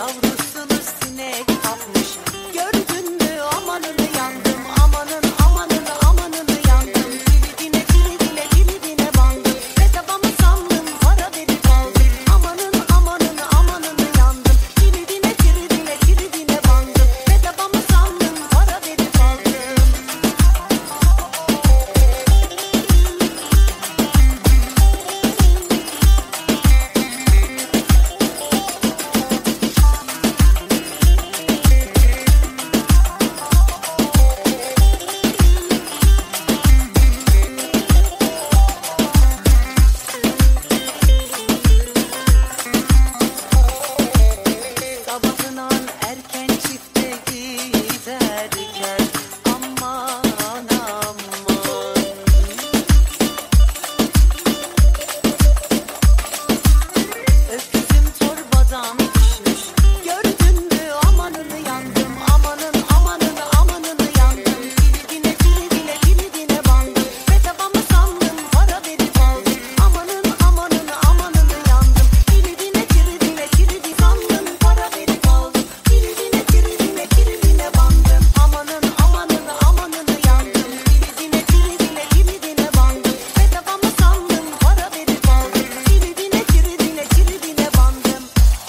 yavrusu